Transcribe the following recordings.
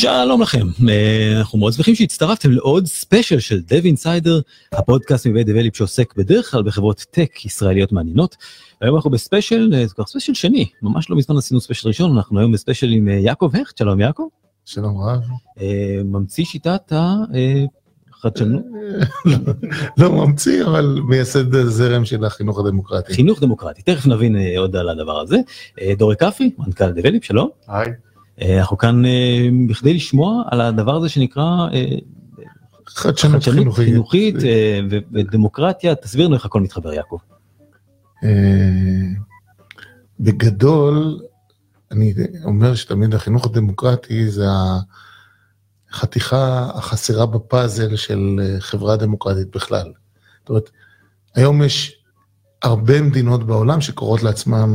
שלום לכם, אה, אנחנו מאוד שמחים שהצטרפתם לעוד ספיישל של Dev Insider, הפודקאסט מבית Develeap שעוסק בדרך כלל בחברות טק ישראליות מעניינות. היום אנחנו בספיישל, זה כבר ספיישל שני, ממש לא מזמן עשינו ספיישל ראשון, אנחנו היום בספיישל עם אה, יעקב הכט, שלום יעקב. שלום רב. אה, ממציא שיטת החדשנות. לא ממציא, אבל מייסד זרם של החינוך הדמוקרטי. חינוך דמוקרטי, תכף נבין עוד על הדבר הזה. דורי כפי, מנכ"ל דבליפ, שלום. היי. אה, אנחנו כאן אה, בכדי לשמוע על הדבר הזה שנקרא אה, חדשנות חינוכית, חינוכית ודמוקרטיה, תסביר לנו איך הכל מתחבר יעקב. בגדול, אני אומר שתמיד החינוך הדמוקרטי זה החתיכה החסרה בפאזל של חברה דמוקרטית בכלל. זאת אומרת, היום יש הרבה מדינות בעולם שקוראות לעצמן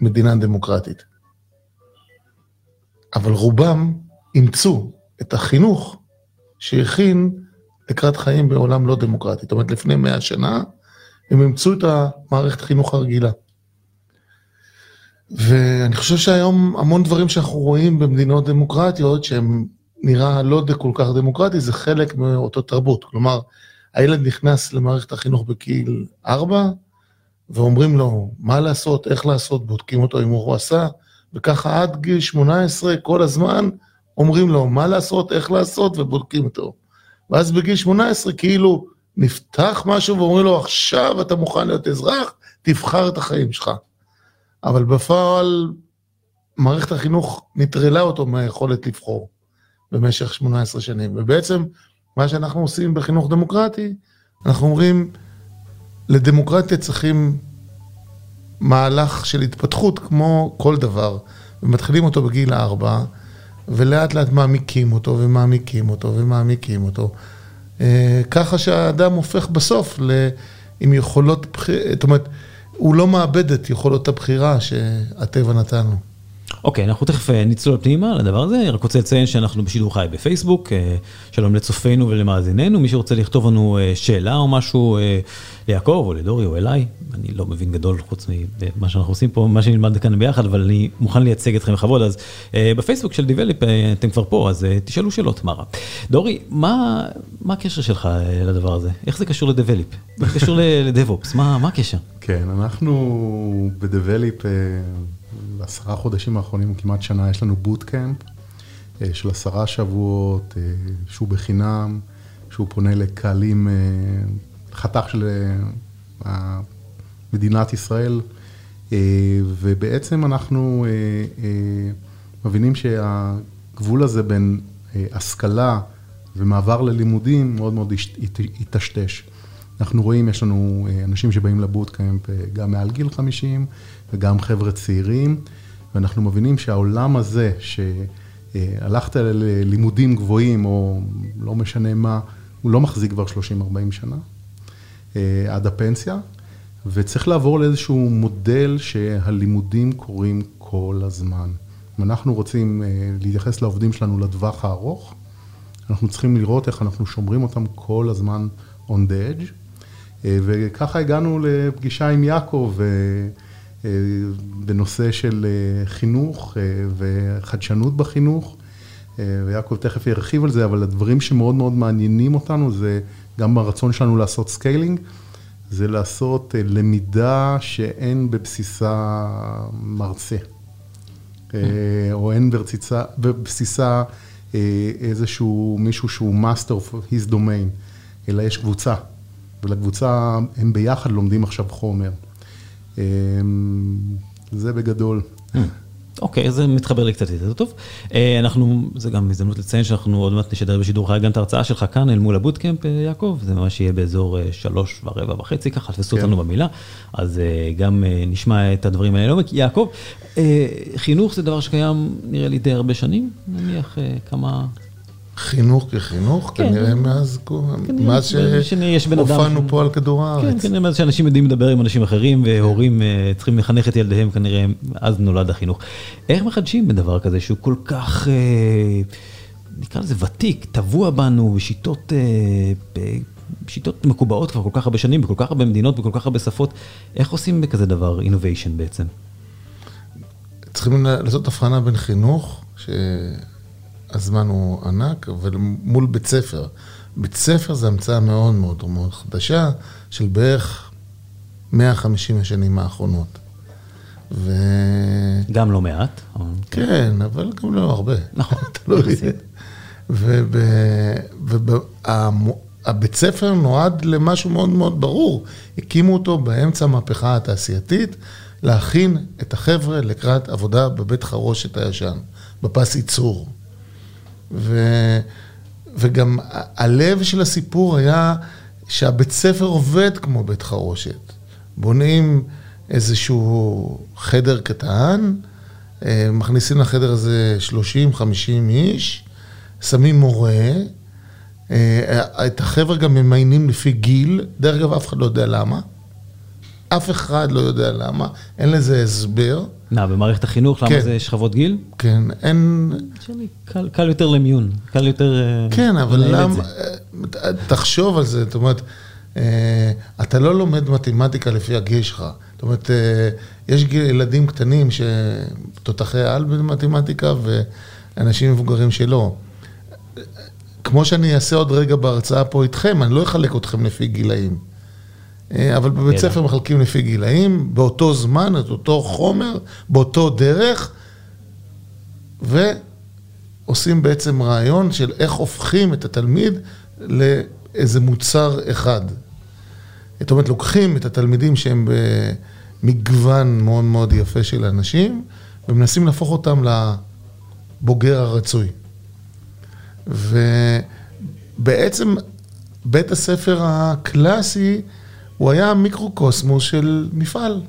מדינה דמוקרטית. אבל רובם אימצו את החינוך שהכין לקראת חיים בעולם לא דמוקרטי. זאת אומרת, לפני מאה שנה הם אימצו את המערכת החינוך הרגילה. ואני חושב שהיום המון דברים שאנחנו רואים במדינות דמוקרטיות, שהם נראה לא כל כך דמוקרטי, זה חלק מאותו תרבות. כלומר, הילד נכנס למערכת החינוך בגיל ארבע, ואומרים לו מה לעשות, איך לעשות, בודקים אותו אם הוא עשה, וככה עד גיל 18 כל הזמן אומרים לו מה לעשות, איך לעשות, ובודקים אותו. ואז בגיל 18 כאילו נפתח משהו ואומרים לו עכשיו אתה מוכן להיות אזרח, תבחר את החיים שלך. אבל בפועל מערכת החינוך נטרלה אותו מהיכולת לבחור במשך 18 שנים. ובעצם מה שאנחנו עושים בחינוך דמוקרטי, אנחנו אומרים, לדמוקרטיה צריכים מהלך של התפתחות כמו כל דבר, ומתחילים אותו בגיל ארבע, ולאט לאט מעמיקים אותו ומעמיקים אותו ומעמיקים אותו, אה, ככה שהאדם הופך בסוף ל... עם יכולות, זאת אומרת, הוא לא מאבד את יכולות הבחירה שהטבע נתן לו. אוקיי, אנחנו תכף אה, נצלול פנימה לדבר הזה, רק רוצה לציין שאנחנו בשידור חי בפייסבוק, אה, שלום לצופינו ולמאזיננו, מי שרוצה לכתוב לנו אה, שאלה או משהו ליעקב או לדורי או אליי, אני לא מבין גדול חוץ ממה שאנחנו עושים פה, מה שנלמד כאן ביחד, אבל אני מוכן לייצג אתכם בכבוד, אז בפייסבוק של דיבליפ אתם כבר פה, אז תשאלו שאלות, מה רע. דורי, מה, מה הקשר שלך לדבר הזה? איך זה קשור לדבליפ? איך זה קשור לדב-אופס? מה, מה הקשר? כן, אנחנו בדבליפ... בעשרה חודשים האחרונים, כמעט שנה, יש לנו בוטקאמפ אה, של עשרה שבועות, אה, שהוא בחינם, שהוא פונה לקהלים, אה, חתך של מדינת ישראל, ובעצם אנחנו מבינים שהגבול הזה בין השכלה ומעבר ללימודים מאוד מאוד היטשטש. אנחנו רואים, יש לנו אנשים שבאים לבוטקאמפ גם מעל גיל 50, וגם חבר'ה צעירים, ואנחנו מבינים שהעולם הזה, שהלכת ללימודים גבוהים, או לא משנה מה, הוא לא מחזיק כבר 30-40 שנה, אה, עד הפנסיה, וצריך לעבור לאיזשהו מודל שהלימודים קורים כל הזמן. אם אנחנו רוצים אה, להתייחס לעובדים שלנו לטווח הארוך, אנחנו צריכים לראות איך אנחנו שומרים אותם כל הזמן on the edge, אה, וככה הגענו לפגישה עם יעקב. אה, בנושא של אה, חינוך אה, וחדשנות בחינוך, ויעקב תכף ירחיב על זה, אבל הדברים שמאוד מאוד מעניינים אותנו זה גם הרצון שלנו לעשות scaling, זה לעשות למידה שאין בבסיסה מרצה, או אין בבסיסה איזשהו מישהו שהוא master of his domain, אלא יש קבוצה, ולקבוצה הם ביחד לומדים עכשיו חומר. אמ, זה בגדול. אוקיי, זה מתחבר לי קצת יותר טוב. אה, אנחנו, זה גם הזדמנות לציין שאנחנו עוד מעט נשדר בשידור חי גם את ההרצאה שלך כאן אל מול הבוטקאמפ, אה, יעקב, זה ממש יהיה באזור אה, שלוש ורבע וחצי, ככה תפסו כן. אותנו במילה, אז גם נשמע את הדברים האלה. יעקב, חינוך זה דבר שקיים נראה לי די הרבה שנים, נניח כמה... חינוך כחינוך, כן. כנראה מאז, מאז שהופענו פה על כדור הארץ. כן, כנראה מאז שאנשים יודעים לדבר עם אנשים אחרים, והורים uh, צריכים לחנך את ילדיהם, כנראה אז נולד החינוך. איך מחדשים בדבר כזה שהוא כל כך, uh, נקרא לזה ותיק, טבוע בנו, בשיטות... uh, שיטות מקובעות כבר כל כך הרבה שנים, בכל כך הרבה מדינות, בכל כך הרבה שפות, איך עושים בכזה דבר innovation בעצם? צריכים לעשות הבחנה בין חינוך, ש... הזמן הוא ענק, אבל מול בית ספר. בית ספר זה המצאה מאוד מאוד מאוד חדשה, של בערך 150 השנים האחרונות. ו... גם לא מעט. כן, אבל גם לא הרבה. נכון. תלוי. והבית ספר נועד למשהו מאוד מאוד ברור. הקימו אותו באמצע המהפכה התעשייתית, להכין את החבר'ה לקראת עבודה בבית חרושת הישן, בפס ייצור. ו... וגם הלב של הסיפור היה שהבית ספר עובד כמו בית חרושת. בונים איזשהו חדר קטן, אה, מכניסים לחדר הזה 30-50 איש, שמים מורה, אה, את החבר'ה גם ממיינים לפי גיל, דרך אגב, אף אחד לא יודע למה. אף אחד לא יודע למה, אין לזה הסבר. מה, במערכת החינוך, למה כן. זה שכבות גיל? כן, אין... קל, יותר למיון, קל יותר... אה, כן, אבל למה... אה, תחשוב על זה, זאת אומרת, אה, אתה לא לומד מתמטיקה לפי הגיל שלך. זאת אומרת, יש ילדים קטנים שתותחי על במתמטיקה ואנשים מבוגרים שלא. כמו שאני אעשה עוד רגע בהרצאה פה איתכם, אני לא אחלק אתכם לפי גילאים. אה, אבל בבית. ספר מחלקים לפי גילאים, באותו זמן, את אותו חומר, באותו דרך, ועושים בעצם רעיון של איך הופכים את התלמיד לאיזה מוצר אחד. זאת אומרת, לוקחים את התלמידים שהם במגוון מאוד מאוד יפה של אנשים, ומנסים להפוך אותם לבוגר הרצוי. ובעצם בית הספר הקלאסי, הוא היה מיקרוקוסמוס של מפעל.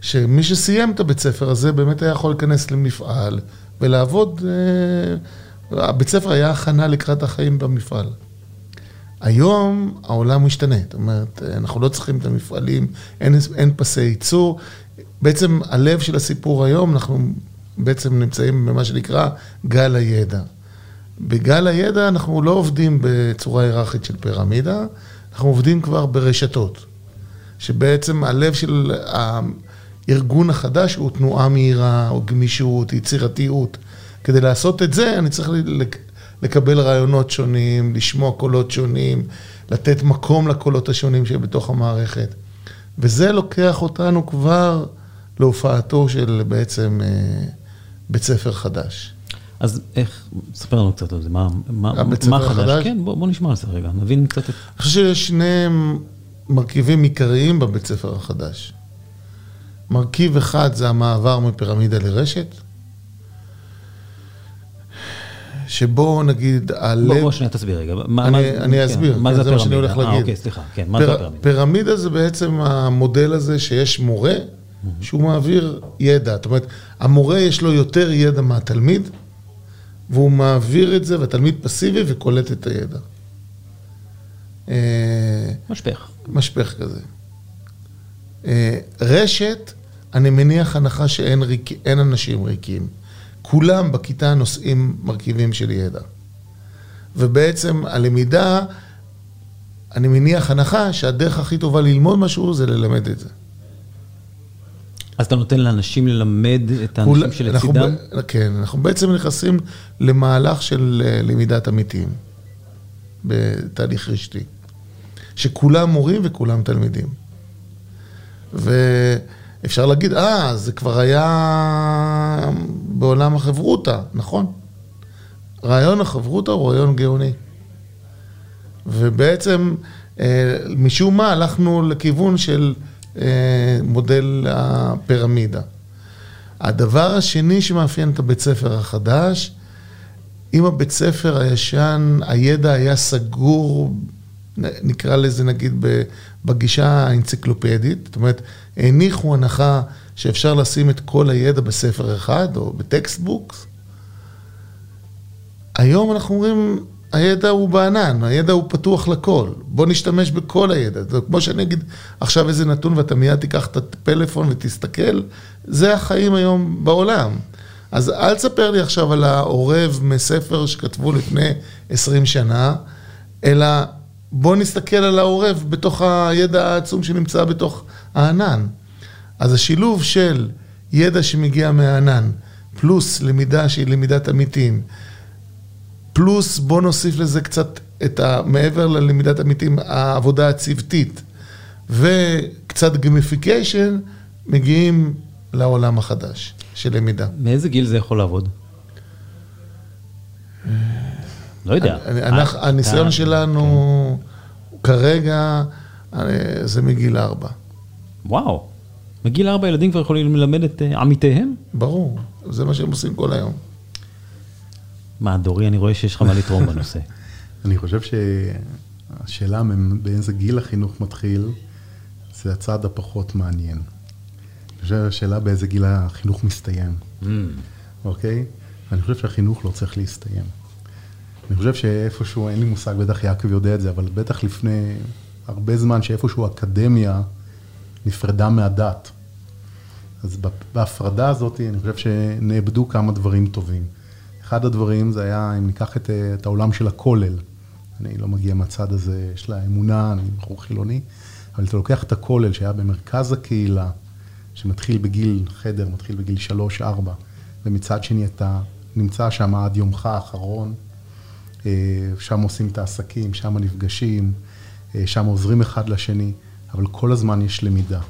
שמי שסיים את הבית ספר הזה באמת היה יכול להיכנס למפעל ולעבוד, אה, הבית ספר היה הכנה לקראת החיים במפעל. היום העולם משתנה, זאת אומרת, אנחנו לא צריכים את המפעלים, אין, אין פסי ייצור. בעצם הלב של הסיפור היום, אנחנו בעצם נמצאים במה שנקרא גל הידע. בגל הידע אנחנו לא עובדים בצורה היררכית של פירמידה, אנחנו עובדים כבר ברשתות. שבעצם הלב של הארגון החדש הוא תנועה מהירה, או גמישות, יצירתיות. כדי לעשות את זה, אני צריך לק- לקבל רעיונות שונים, לשמוע קולות שונים, לתת מקום לקולות השונים שבתוך המערכת. וזה לוקח אותנו כבר להופעתו של בעצם אה, בית ספר חדש. אז איך, ספר לנו קצת על זה, מה, מה, מה חדש? החדש? כן, בוא, בוא נשמע על זה רגע, נבין קצת את... אני חושב שיש שני מרכיבים עיקריים בבית ספר החדש. מרכיב אחד זה המעבר מפירמידה לרשת, שבו נגיד הלב... בוא, בוא שנייה תסביר רגע. מה, אני- מה, אני כן, אסביר, מה זה זה מה שאני? הולך אה, להגיד. אוקיי, סליחה, כן, מה זה פיר- הפירמידה? פירמידה זה בעצם המודל הזה שיש מורה, שהוא מעביר ידע. זאת אומרת, המורה יש לו יותר ידע מהתלמיד, והוא מעביר את זה, והתלמיד פסיבי וקולט את הידע. אה, משפך. משפך כזה. אה, רשת, אני מניח הנחה שאין ריק, אנשים ריקים. כולם בכיתה נושאים מרכיבים של ידע. ובעצם הלמידה, אני מניח הנחה שהדרך הכי טובה ללמוד משהו זה ללמד את זה. אז אתה נותן לאנשים ללמד את האנשים שלצידם? כן, אנחנו בעצם נכנסים למהלך של אה, למידת עמיתים, בתהליך רשתי, שכולם מורים וכולם תלמידים. ואפשר להגיד, אה, זה כבר היה בעולם החברותא, נכון. רעיון החברותא הוא רעיון גאוני. ובעצם, אה, משום מה, הלכנו לכיוון של מודל הפירמידה. הדבר השני שמאפיין את הבית ספר החדש, אם הבית ספר הישן, הידע היה סגור, נקרא לזה נגיד בגישה האנציקלופדית, זאת אומרת, הניחו הנחה שאפשר לשים את כל הידע בספר אחד או ב textbooks. היום אנחנו אומרים, הידע הוא בענן, הידע הוא פתוח לכל. בוא נשתמש בכל הידע. זה כמו שאני אגיד עכשיו איזה נתון ואתה מיד תיקח את הפלאפון ותסתכל, זה החיים היום בעולם. אז אל תספר לי עכשיו על העורב מספר שכתבו לפני 20 שנה, אלא בוא נסתכל על העורב בתוך הידע העצום שנמצא בתוך הענן. אז השילוב של ידע שמגיע מהענן, פלוס למידה שהיא למידת עמיתים, פלוס בוא נוסיף לזה קצת את ה... מעבר ללמידת עמיתים, העבודה הצוותית, וקצת גמיפיקיישן, מגיעים לעולם החדש של למידה. מאיזה גיל זה יכול לעבוד? לא יודע. אני- אה, אנחנו- הניסיון שלנו כרגע אה, זה מגיל ארבע. וואו. מגיל ארבע ילדים כבר יכולים ללמד את אה, עמיתיהם? ברור, זה מה שהם עושים כל היום. מה, דורי, אני רואה שיש לך מה לתרום בנושא. אני חושב שהשאלה באיזה גיל החינוך מתחיל, זה הצעד הפחות מעניין. אני חושב שהשאלה באיזה גיל החינוך מסתיים, Mm. אוקיי? ואני חושב שהחינוך לא צריך להסתיים. אני חושב שאיפשהו, אין לי מושג, בטח יעקב יודע את זה, אבל בטח לפני הרבה זמן שאיפשהו אקדמיה נפרדה מהדת. אז בהפרדה הזאת, אני חושב שנאבדו כמה דברים טובים. אחד הדברים זה היה, אם ניקח את, את העולם של הכולל, אני לא מגיע מהצד הזה של האמונה, אני בחור חילוני, אבל אתה לוקח את הכולל שהיה במרכז הקהילה, שמתחיל בגיל, חדר מתחיל בגיל שלוש, ארבע, ומצד שני אתה נמצא שם עד יומך האחרון, אה, שם עושים את העסקים, שם נפגשים, אה, שם עוזרים אחד לשני, אבל כל הזמן יש למידה.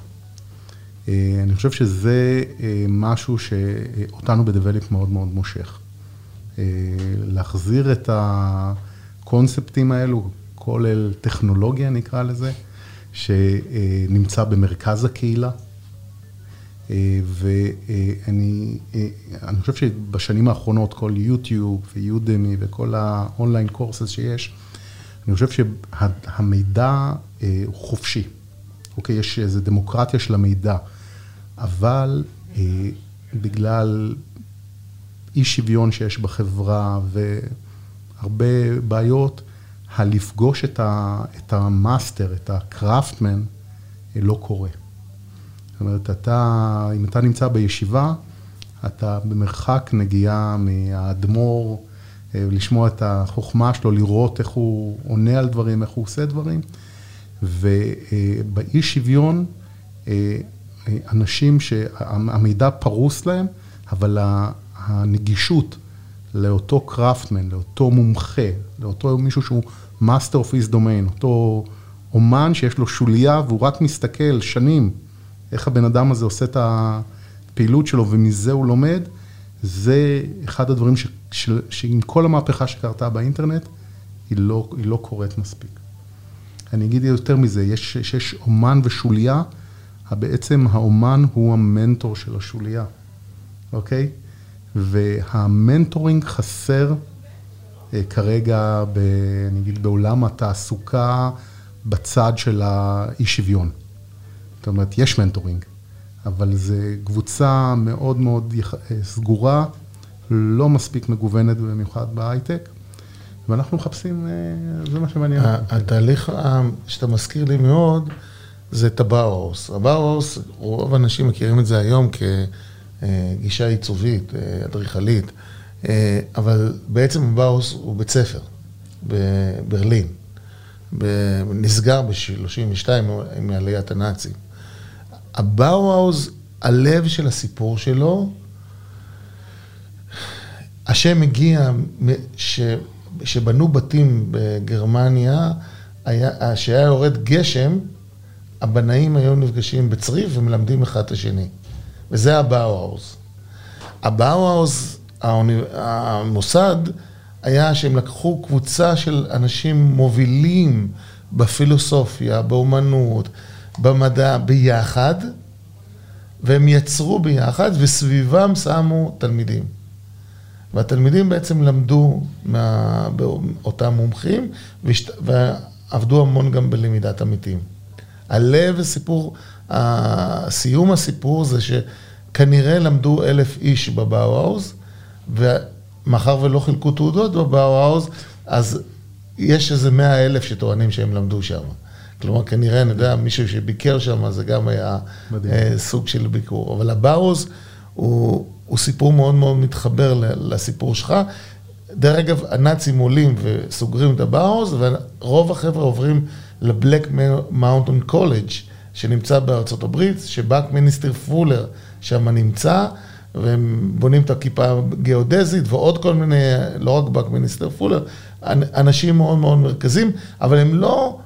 אה, אני חושב שזה משהו שאותנו בדבלפ מאוד מאוד מושך. אה, להחזיר את הקונספטים האלו, כולל טכנולוגיה נקרא לזה, שנמצא במרכז הקהילה. אה, ואני אה, אני חושב שבשנים האחרונות כל יוטיוב ויודמי וכל האונליין קורסס שיש, אני חושב שהמידע הוא חופשי. אוקיי, יש איזו דמוקרטיה של המידע, אבל בגלל אי שוויון שיש בחברה והרבה בעיות, הלפגוש את, ה, את המאסטר, את הקראפטמן, אה, לא קורה. זאת אומרת, אתה, אם אתה נמצא בישיבה, אתה במרחק נגיעה מהאדמו"ר, אה, לשמוע את החוכמה שלו, לראות איך הוא עונה על דברים, איך הוא עושה דברים. ובאי שוויון, אה, אנשים שהמידע פרוס להם, אבל הנגישות לאותו קראפטמן, לאותו מומחה, לאותו מישהו שהוא master of his domain, אותו אומן שיש לו שוליה והוא רק מסתכל שנים איך הבן אדם הזה עושה את הפעילות שלו ומזה הוא לומד, זה אחד הדברים ש, ש, שעם כל המהפכה שקרתה באינטרנט, היא לא, היא לא קורית מספיק. אני אגיד יותר מזה, יש, שיש אומן ושוליה, בעצם האומן הוא המנטור של השוליה, אוקיי? וה mentoring חסר אה, כרגע, ב, אני אגיד, בעולם התעסוקה בצד של האי שוויון. זאת אומרת, יש mentoring, אבל זו קבוצה מאוד מאוד. אה, סגורה, לא מספיק מגוונת במיוחד בהייטק, ואנחנו מחפשים, אה, זה מה שמעניין. התהליך שאתה מזכיר לי מאוד, זה את הבאוהאוס. הבאוהאוס, רוב האנשים מכירים את זה היום כגישה עיצובית, אה, אדריכלית, אה, אבל בעצם הבאוהאוס הוא בית ספר בברלין. נסגר ב-32 עם עליית הנאצים. הבאוהאוס, הלב של הסיפור שלו, השם הגיע, ש, שבנו בתים בגרמניה, היה, שהיה יורד גשם, הבנאים היו נפגשים בצריף ומלמדים אחד את השני. וזה. הבאוהאוס, האוני- המוסד, היה שהם לקחו קבוצה של אנשים מובילים בפילוסופיה, באומנות, במדע, ביחד, והם יצרו ביחד, וסביבם שמו תלמידים. והתלמידים בעצם למדו מאותם מומחים. ועבדו המון גם בלמידת עמיתים. הלב הסיפור, סיום הסיפור זה שכנראה למדו אלף איש בבאוהאוז, ומאחר ולא חילקו תעודות בבאוהאוז, אז יש איזה מאה אלף שטוענים שהם למדו שם. כלומר, כנראה, אני יודע, מישהו שביקר שם, זה גם היה מדהים. אה, סוג של ביקור. אבל הבאוהאוז הוא, הוא סיפור מאוד מאוד מתחבר לסיפור שלך. דרך אגב, הנאצים עולים וסוגרים את הבאוהאוז, ורוב החבר'ה עוברים ל Black Mountain College, שנמצא בארצות הברית, ש Buckminster Fuller שם נמצא, והם בונים את הכיפה הגיאודזית ועוד כל מיני, לא רק Buckminster Fuller, אנשים מאוד מאוד מרכזיים, אבל הם לא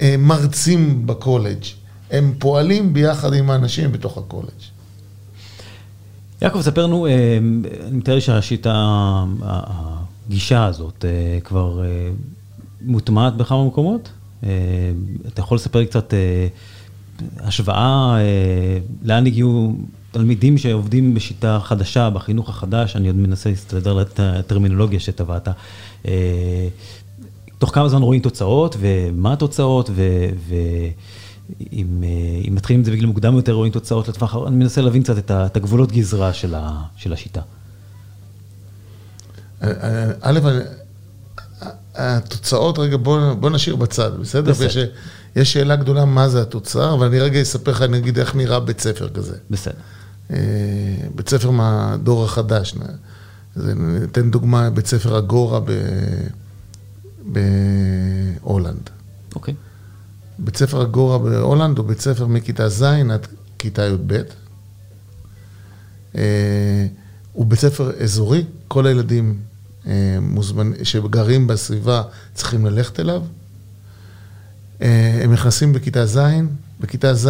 אה, מרצים בקולג', הם פועלים ביחד עם האנשים בתוך הקולג'. יעקב, ספר לנו, אה, אני מתאר שהשיטה, הגישה הזאת אה, כבר מוטמעת בכמה מקומות? אתה יכול לספר לי קצת השוואה, לאן הגיעו תלמידים שעובדים בשיטה חדשה, בחינוך החדש, אני עוד מנסה להסתדר את הטרמינולוגיה שטבעת. תוך כמה זמן רואים תוצאות, ומה התוצאות, ואם מתחילים את זה בגיל מוקדם יותר, רואים תוצאות לטווח, אני מנסה להבין קצת את הגבולות גזרה של של השיטה. א', התוצאות, רגע, בוא בוא נשאיר בצד, בסדר? בסדר. יש שאלה גדולה מה זה התוצר, אבל אני רגע אספר לך, נגיד, איך נראה בית ספר כזה. בסדר. אה, בית ספר מהדור החדש. ניתן דוגמה, בית ספר אגורה ב... בהולנד. אוקיי. בית ספר אגורה בהולנד הוא בית ספר מכיתה ז' עד כיתה י"ב. אה, הוא בית ספר אזורי, כל הילדים מוזמנ... שגרים בסביבה צריכים ללכת אליו. אה, הם נכנסים בכיתה ז', בכיתה ז',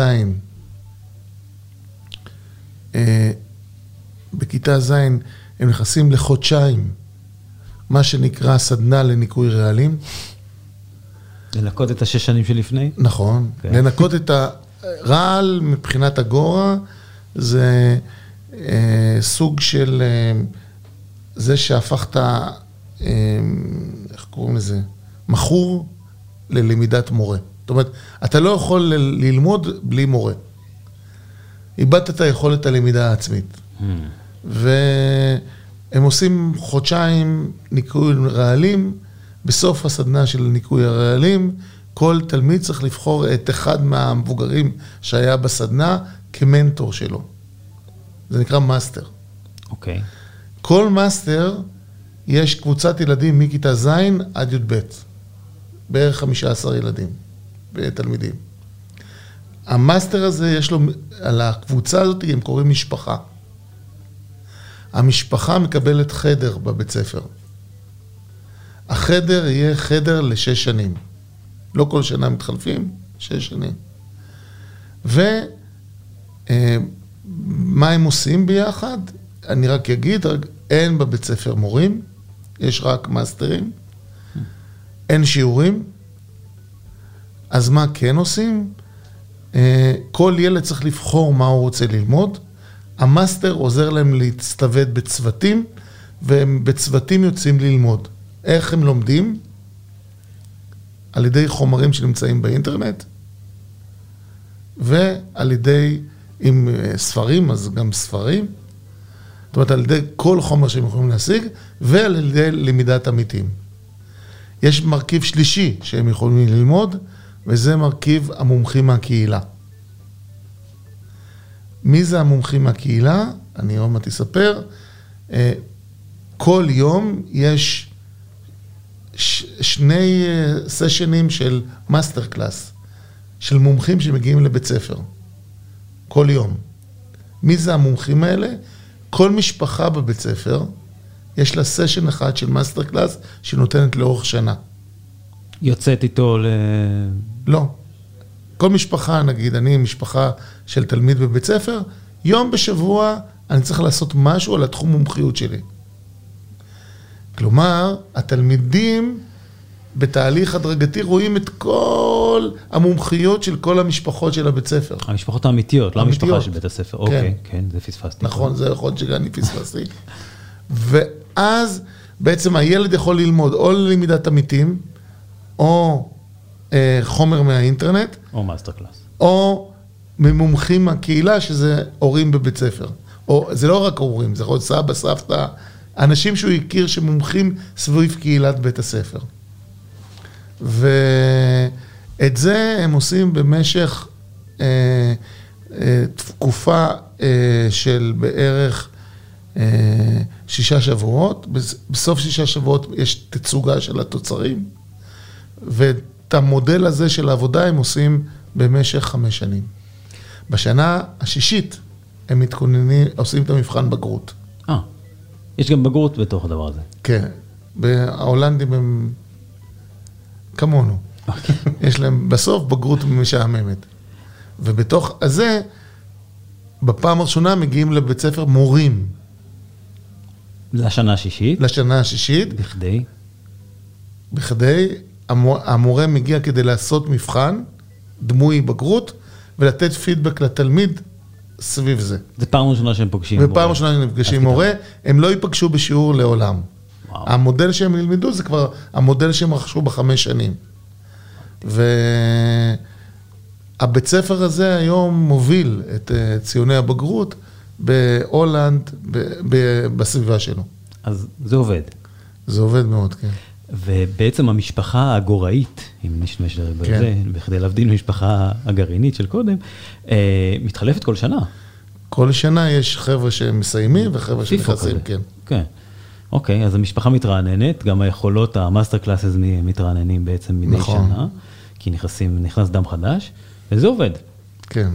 בכיתה ז' הם נכנסים לחודשיים מה שנקרא סדנה לניקוי רעלים. לנקות את השש שנים שלפני? נכון. Okay. כן. לנקות את הרעל מבחינת הגורה, זה אה, סוג של אה, זה שהפכת, אה, איך קוראים לזה? מכור ללמידת מורה. זאת אומרת, אתה לא יכול ללמוד בלי מורה. איבדת את היכולת הלמידה העצמית. Hmm. ו... הם עושים חודשיים ניקוי רעלים, בסוף הסדנה של ניקוי הרעלים, כל תלמיד צריך לבחור את אחד מהמבוגרים שהיה בסדנה כמנטור שלו. זה נקרא מאסטר. אוקיי. Okay. כל מאסטר, יש קבוצת ילדים מכיתה ז' עד י"ב. בערך 15 ילדים, תלמידים. המאסטר הזה, יש לו, על הקבוצה הזאת הם קוראים משפחה. המשפחה מקבלת חדר בבית ספר. החדר יהיה חדר לשש שנים. לא כל שנה מתחלפים, שש שנים. ומה אה, הם עושים ביחד? אני רק אגיד, אין בבית ספר מורים, יש רק מאסטרים, אין שיעורים. אז מה כן עושים? אה, כל ילד צריך לבחור מה הוא רוצה ללמוד. המאסטר עוזר להם להצטוות בצוותים, והם בצוותים יוצאים ללמוד. איך הם לומדים? על ידי חומרים שנמצאים באינטרנט, ועל ידי, עם אה, ספרים, אז גם ספרים. זאת אומרת, על ידי כל חומר שהם יכולים להשיג, ועל ידי למידת עמיתים. יש מרכיב שלישי שהם יכולים ללמוד, וזה מרכיב המומחים מהקהילה. מי זה המומחים מהקהילה? אני עוד מעט אספר. אה, כל יום יש שני סשנים אה, של master class, של מומחים שמגיעים לבית ספר. כל יום. מי זה המומחים האלה? כל משפחה בבית ספר, יש לה סשן אחד של master class שנותנת לאורך שנה. יוצאת איתו ל... לא. כל משפחה, נגיד, אני משפחה של תלמיד בבית ספר, יום בשבוע אני צריך לעשות משהו על התחום מומחיות שלי. כלומר, התלמידים בתהליך הדרגתי רואים את כל המומחיות של כל המשפחות של הבית ספר. המשפחות האמיתיות, לא המשפחה של בית הספר. כן. אוקיי, כן, זה פספסתי. נכון, זה יכול להיות שגם אני פספסתי. ואז בעצם הילד יכול ללמוד או ללמידת עמיתים, או אה, חומר מהאינטרנט. או master class. או ממומחים מהקהילה, שזה הורים בבית ספר. או זה לא רק הורים, זה יכול להיות סבא, סבתא, אנשים שהוא הכיר שמומחים סביב קהילת בית הספר. ואת זה הם עושים במשך אה, אה, תקופה אה, של בערך אה, שישה שבועות. בסוף שישה שבועות יש תצוגה של התוצרים, ואת המודל הזה של העבודה הם עושים במשך חמש שנים. בשנה השישית הם מתכוננים, עושים את המבחן בגרות. אה, יש גם בגרות בתוך הדבר הזה. כן, ההולנדים הם כמונו. אוקיי. יש להם בסוף בגרות משעממת. ובתוך הזה, בפעם הראשונה מגיעים לבית ספר מורים לשנה השישית, לשנה השישית, בכדי, בכדי, המור- המורה מגיע כדי לעשות מבחן דמוי בגרות ולתת פידבק לתלמיד סביב זה. זה פעם ראשונה שהם פוגשים. ופעם מורה. ראשונה הם נפגשים עם מורה, הם לא ייפגשו בשיעור לעולם. וואו. המודל שהם ילמדו זה כבר המודל שהם רכשו בחמש שנים. והבית ספר הזה היום מוביל את אה, ציוני הבגרות בהולנד, ב- ב- בסביבה שלו. אז זה עובד. זה עובד מאוד, כן. ובעצם המשפחה הגוראית, אם נשתמש בזה, כן. בכדי להבדיל ממשפחה הגרעינית של קודם, אה, מתחלפת כל שנה. כל שנה יש חבר'ה שמסיימים וחבר'ה שנכנסים. כן. כן. אוקיי, אז המשפחה מתרעננת, גם היכולות, ה master classes מתרעננים בעצם מדי נכון. שנה, כי נכנסים, נכנס דם חדש, וזה עובד. כן.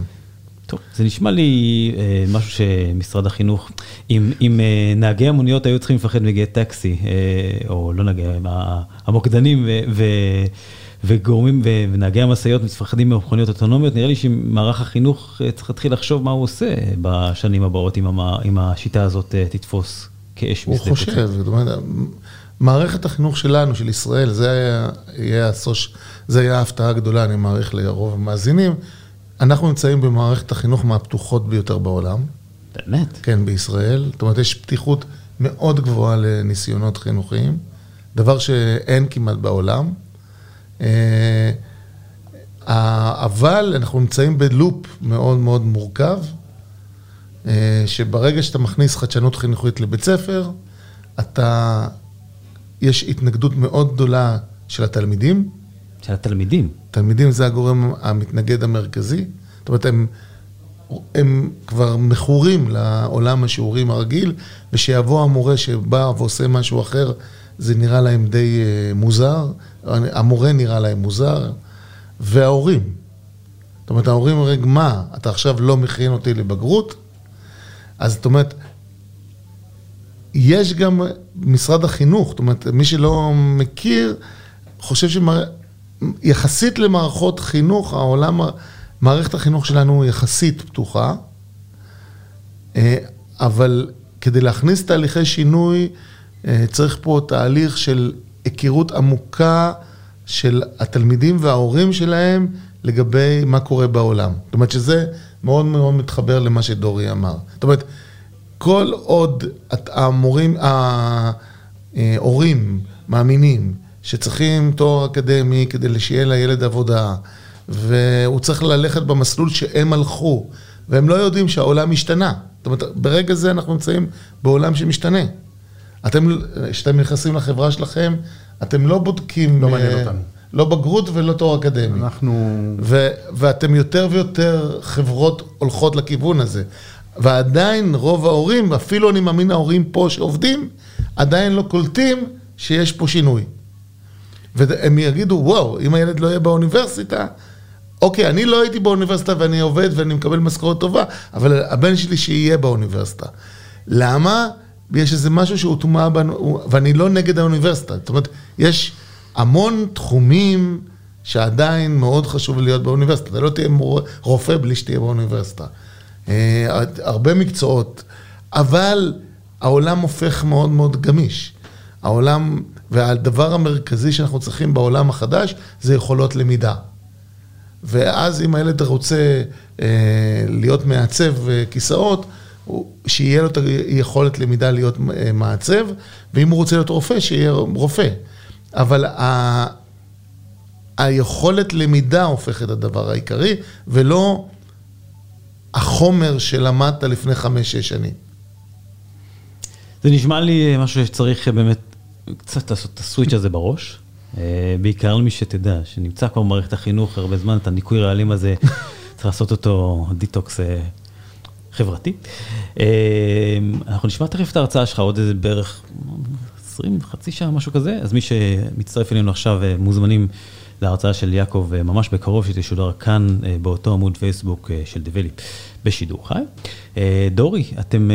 טוב, זה נשמע לי אה, משהו שמשרד החינוך, אם, אם אה, נהגי המוניות היו צריכים לפחד מ Gett Taxi, אה, או לא נהגי, ה- המוקדנים ו, ו, וגורמים ו, ונהגי המשאיות מפחדים ממכוניות אוטונומיות, נראה לי שמערך החינוך אה, צריך להתחיל לחשוב מה הוא עושה בשנים הבאות, אם, אם השיטה הזאת אה, תתפוס כאש הוא משדה חושב, זאת אומרת, מערכת החינוך שלנו, של ישראל, זה היה, יהיה הסוש, זה היה ההפתעה הגדולה, אני מעריך לרוב המאזינים. אנחנו נמצאים במערכת החינוך מהפתוחות ביותר בעולם, באמת. כן, בישראל. זאת אומרת, יש פתיחות מאוד גבוהה לניסיונות חינוכיים, דבר שאין כמעט בעולם. אה, אבל אנחנו נמצאים בלופ מאוד מאוד מורכב, שברגע שאתה מכניס חדשנות חינוכית לבית ספר, אתה, יש התנגדות מאוד גדולה של התלמידים. של התלמידים. תלמידים זה הגורם המתנגד המרכזי. זאת אומרת, הם, הם כבר מכורים לעולם השיעורים הרגיל, ושיבוא המורה שבא ועושה משהו אחר, זה נראה להם די אה, מוזר. המורה נראה להם מוזר, וההורים. זאת אומרת, ההורים אומרים, מה, אתה עכשיו לא מכין אותי לבגרות? אז זאת אומרת, יש גם משרד החינוך, זאת אומרת, מי שלא מכיר, חושב שיחסית למערכות חינוך, העולם, מערכת החינוך שלנו יחסית פתוחה, אה, אבל כדי להכניס תהליכי שינוי, אה, צריך פה תהליך של היכרות עמוקה של התלמידים וההורים שלהם לגבי מה קורה בעולם. זאת אומרת שזה מאוד מאוד מתחבר למה שדורי אמר. זאת אומרת, כל עוד את- המורים, ההורים מאמינים שצריכים תואר אקדמי כדי שיהיה לילד עבודה, והוא צריך ללכת במסלול שהם הלכו, והם לא יודעים שהעולם השתנה. זאת אומרת, ברגע זה אנחנו נמצאים בעולם שמשתנה. אתם, כשאתם נכנסים לחברה שלכם, אתם לא בודקים... לא מעניין אה, אותנו. לא בגרות ולא תואר אקדמי. אנחנו, ו- ואתם יותר ויותר חברות הולכות לכיוון הזה. ועדיין רוב ההורים, אפילו אני מאמין ההורים פה שעובדים, עדיין לא קולטים שיש פה שינוי. והם יגידו, וואו, אם הילד לא יהיה באוניברסיטה, אוקיי, אני לא הייתי באוניברסיטה ואני עובד ואני מקבל משכורת טובה, אבל הבן שלי שיהיה באוניברסיטה. למה? יש איזה משהו שהוטמע בנו, ואני לא נגד האוניברסיטה. זאת אומרת, יש המון תחומים שעדיין מאוד חשוב להיות באוניברסיטה. אתה לא תהיה. רופא בלי שתהיה באוניברסיטה. אה, הרבה מקצועות, אבל העולם הופך מאוד מאוד גמיש. העולם, והדבר המרכזי שאנחנו צריכים בעולם החדש זה יכולות למידה. ואז אם הילד רוצה אה, להיות מעצב אה, כיסאות, שיהיה לו את היכולת למידה להיות אה, מעצב, ואם הוא רוצה להיות רופא, שיהיה רופא. אבל ה... היכולת למידה הופכת הדבר העיקרי, ולא החומר שלמדת לפני חמש-שש שנים. זה נשמע לי משהו שצריך באמת קצת לעשות את ה switch הזה בראש. אה, בעיקר למי שתדע, שנמצא כבר במערכת החינוך הרבה זמן, את הניקוי רעלים הזה, צריך לעשות אותו דיטוקס אה, חברתי. אה, אנחנו נשמע תכף את ההרצאה שלך עוד איזה בערך 20, חצי שעה, משהו כזה, אז מי שמצטרף אלינו עכשיו מוזמנים להרצאה של יעקב ממש בקרוב, שתשודר כאן באותו עמוד פייסבוק של דבליפ בשידור חי. דורי, אתם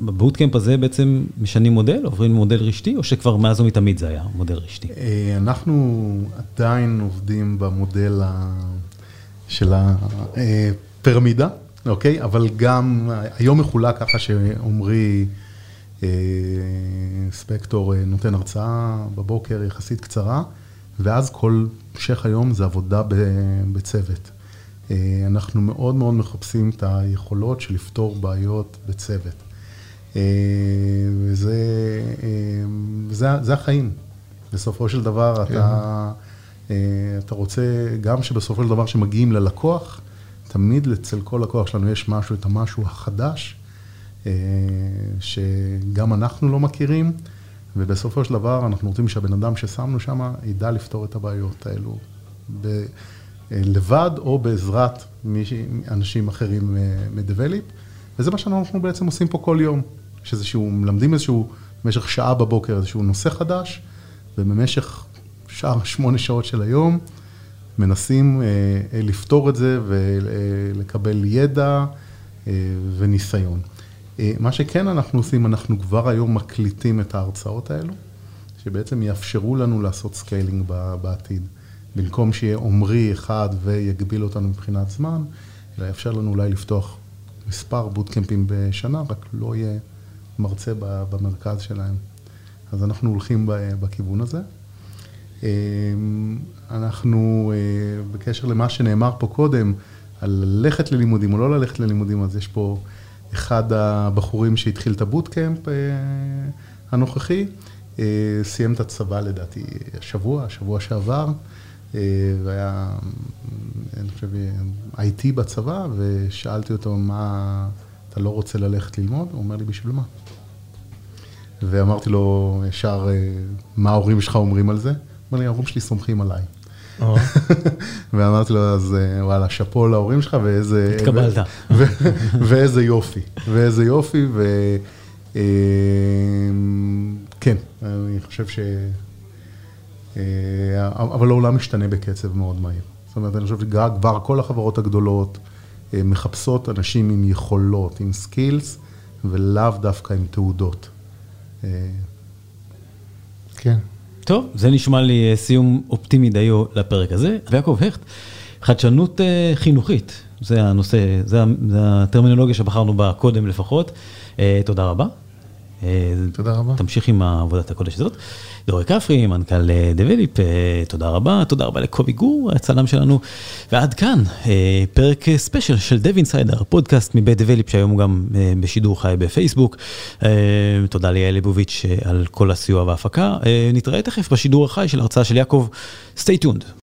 בבוטקאמפ הזה בעצם משנים מודל, עוברים מודל רשתי, או שכבר מאז ומתמיד זה היה מודל רשתי? אנחנו עדיין עובדים במודל של הפירמידה. אוקיי? אבל גם היום מחולק ככה שעמרי ספקטור נותן הרצאה בבוקר יחסית קצרה, ואז כל המשך היום זה עבודה בצוות. אנחנו מאוד מאוד מחפשים את היכולות של לפתור בעיות בצוות. וזה החיים. בסופו של דבר אתה, אתה רוצה גם שבסופו של דבר שמגיעים ללקוח, תמיד אצל כל לקוח שלנו יש משהו, את המשהו החדש, שגם אנחנו לא מכירים, ובסופו של דבר אנחנו רוצים שהבן אדם ששמנו שם ידע לפתור את הבעיות האלו לבד או בעזרת אנשים אחרים מדבליפ, וזה מה שאנחנו בעצם עושים פה כל יום, שאיזשהו, מלמדים איזשהו, במשך שעה בבוקר איזשהו נושא חדש, ובמשך שעה, שמונה שעות של היום, מנסים לפתור את זה ולקבל ידע וניסיון. מה שכן אנחנו עושים, אנחנו כבר היום מקליטים את ההרצאות האלו, שבעצם יאפשרו לנו לעשות scaling בעתיד. במקום שיהיה עומרי אחד ויגביל אותנו מבחינת זמן, אלא יאפשר לנו אולי לפתוח מספר בוטקמפים בשנה, רק לא יהיה מרצה במרכז שלהם. אז אנחנו הולכים בכיוון הזה. אנחנו, בקשר למה שנאמר פה קודם, על ללכת ללימודים או לא ללכת ללימודים, אז יש פה אחד הבחורים שהתחיל את הבוטקאמפ הנוכחי, סיים את הצבא לדעתי השבוע, שבוע שעבר, והיה, אני חושב, IT בצבא, ושאלתי אותו, מה, אתה לא רוצה ללכת ללמוד? הוא אומר לי, בשביל מה? ואמרתי לו ישר, מה ההורים שלך אומרים על זה? הוא אומר לי, ההורים שלי סומכים עליי. ואמרתי לו, אז וואלה, שאפו להורים שלך, ואיזה... התקבלת. ואיזה יופי, ואיזה יופי, וכן, אני חושב ש... אבל העולם משתנה בקצב מאוד מהיר. זאת אומרת, אני חושב שכבר כל החברות הגדולות מחפשות אנשים עם יכולות, עם skills, ולאו דווקא עם תעודות. כן. טוב, זה נשמע לי סיום אופטימי דיו לפרק הזה. ויעקב הכט, חדשנות חינוכית, זה הנושא, זה הטרמינולוגיה שבחרנו בה קודם לפחות. תודה רבה. תודה רבה. תמשיך עם עבודת הקודש הזאת. דורי כפרי, מנכ"ל דבליפ, תודה רבה. תודה רבה לקובי גור, הצלם שלנו. ועד כאן, פרק special של Dev Insider, פודקאסט מבית דבליפ, שהיום הוא גם בשידור חי בפייסבוק. תודה ליעל ליבוביץ' על כל הסיוע וההפקה. נתראה תכף בשידור החי של הרצאה של יעקב. stay tuned.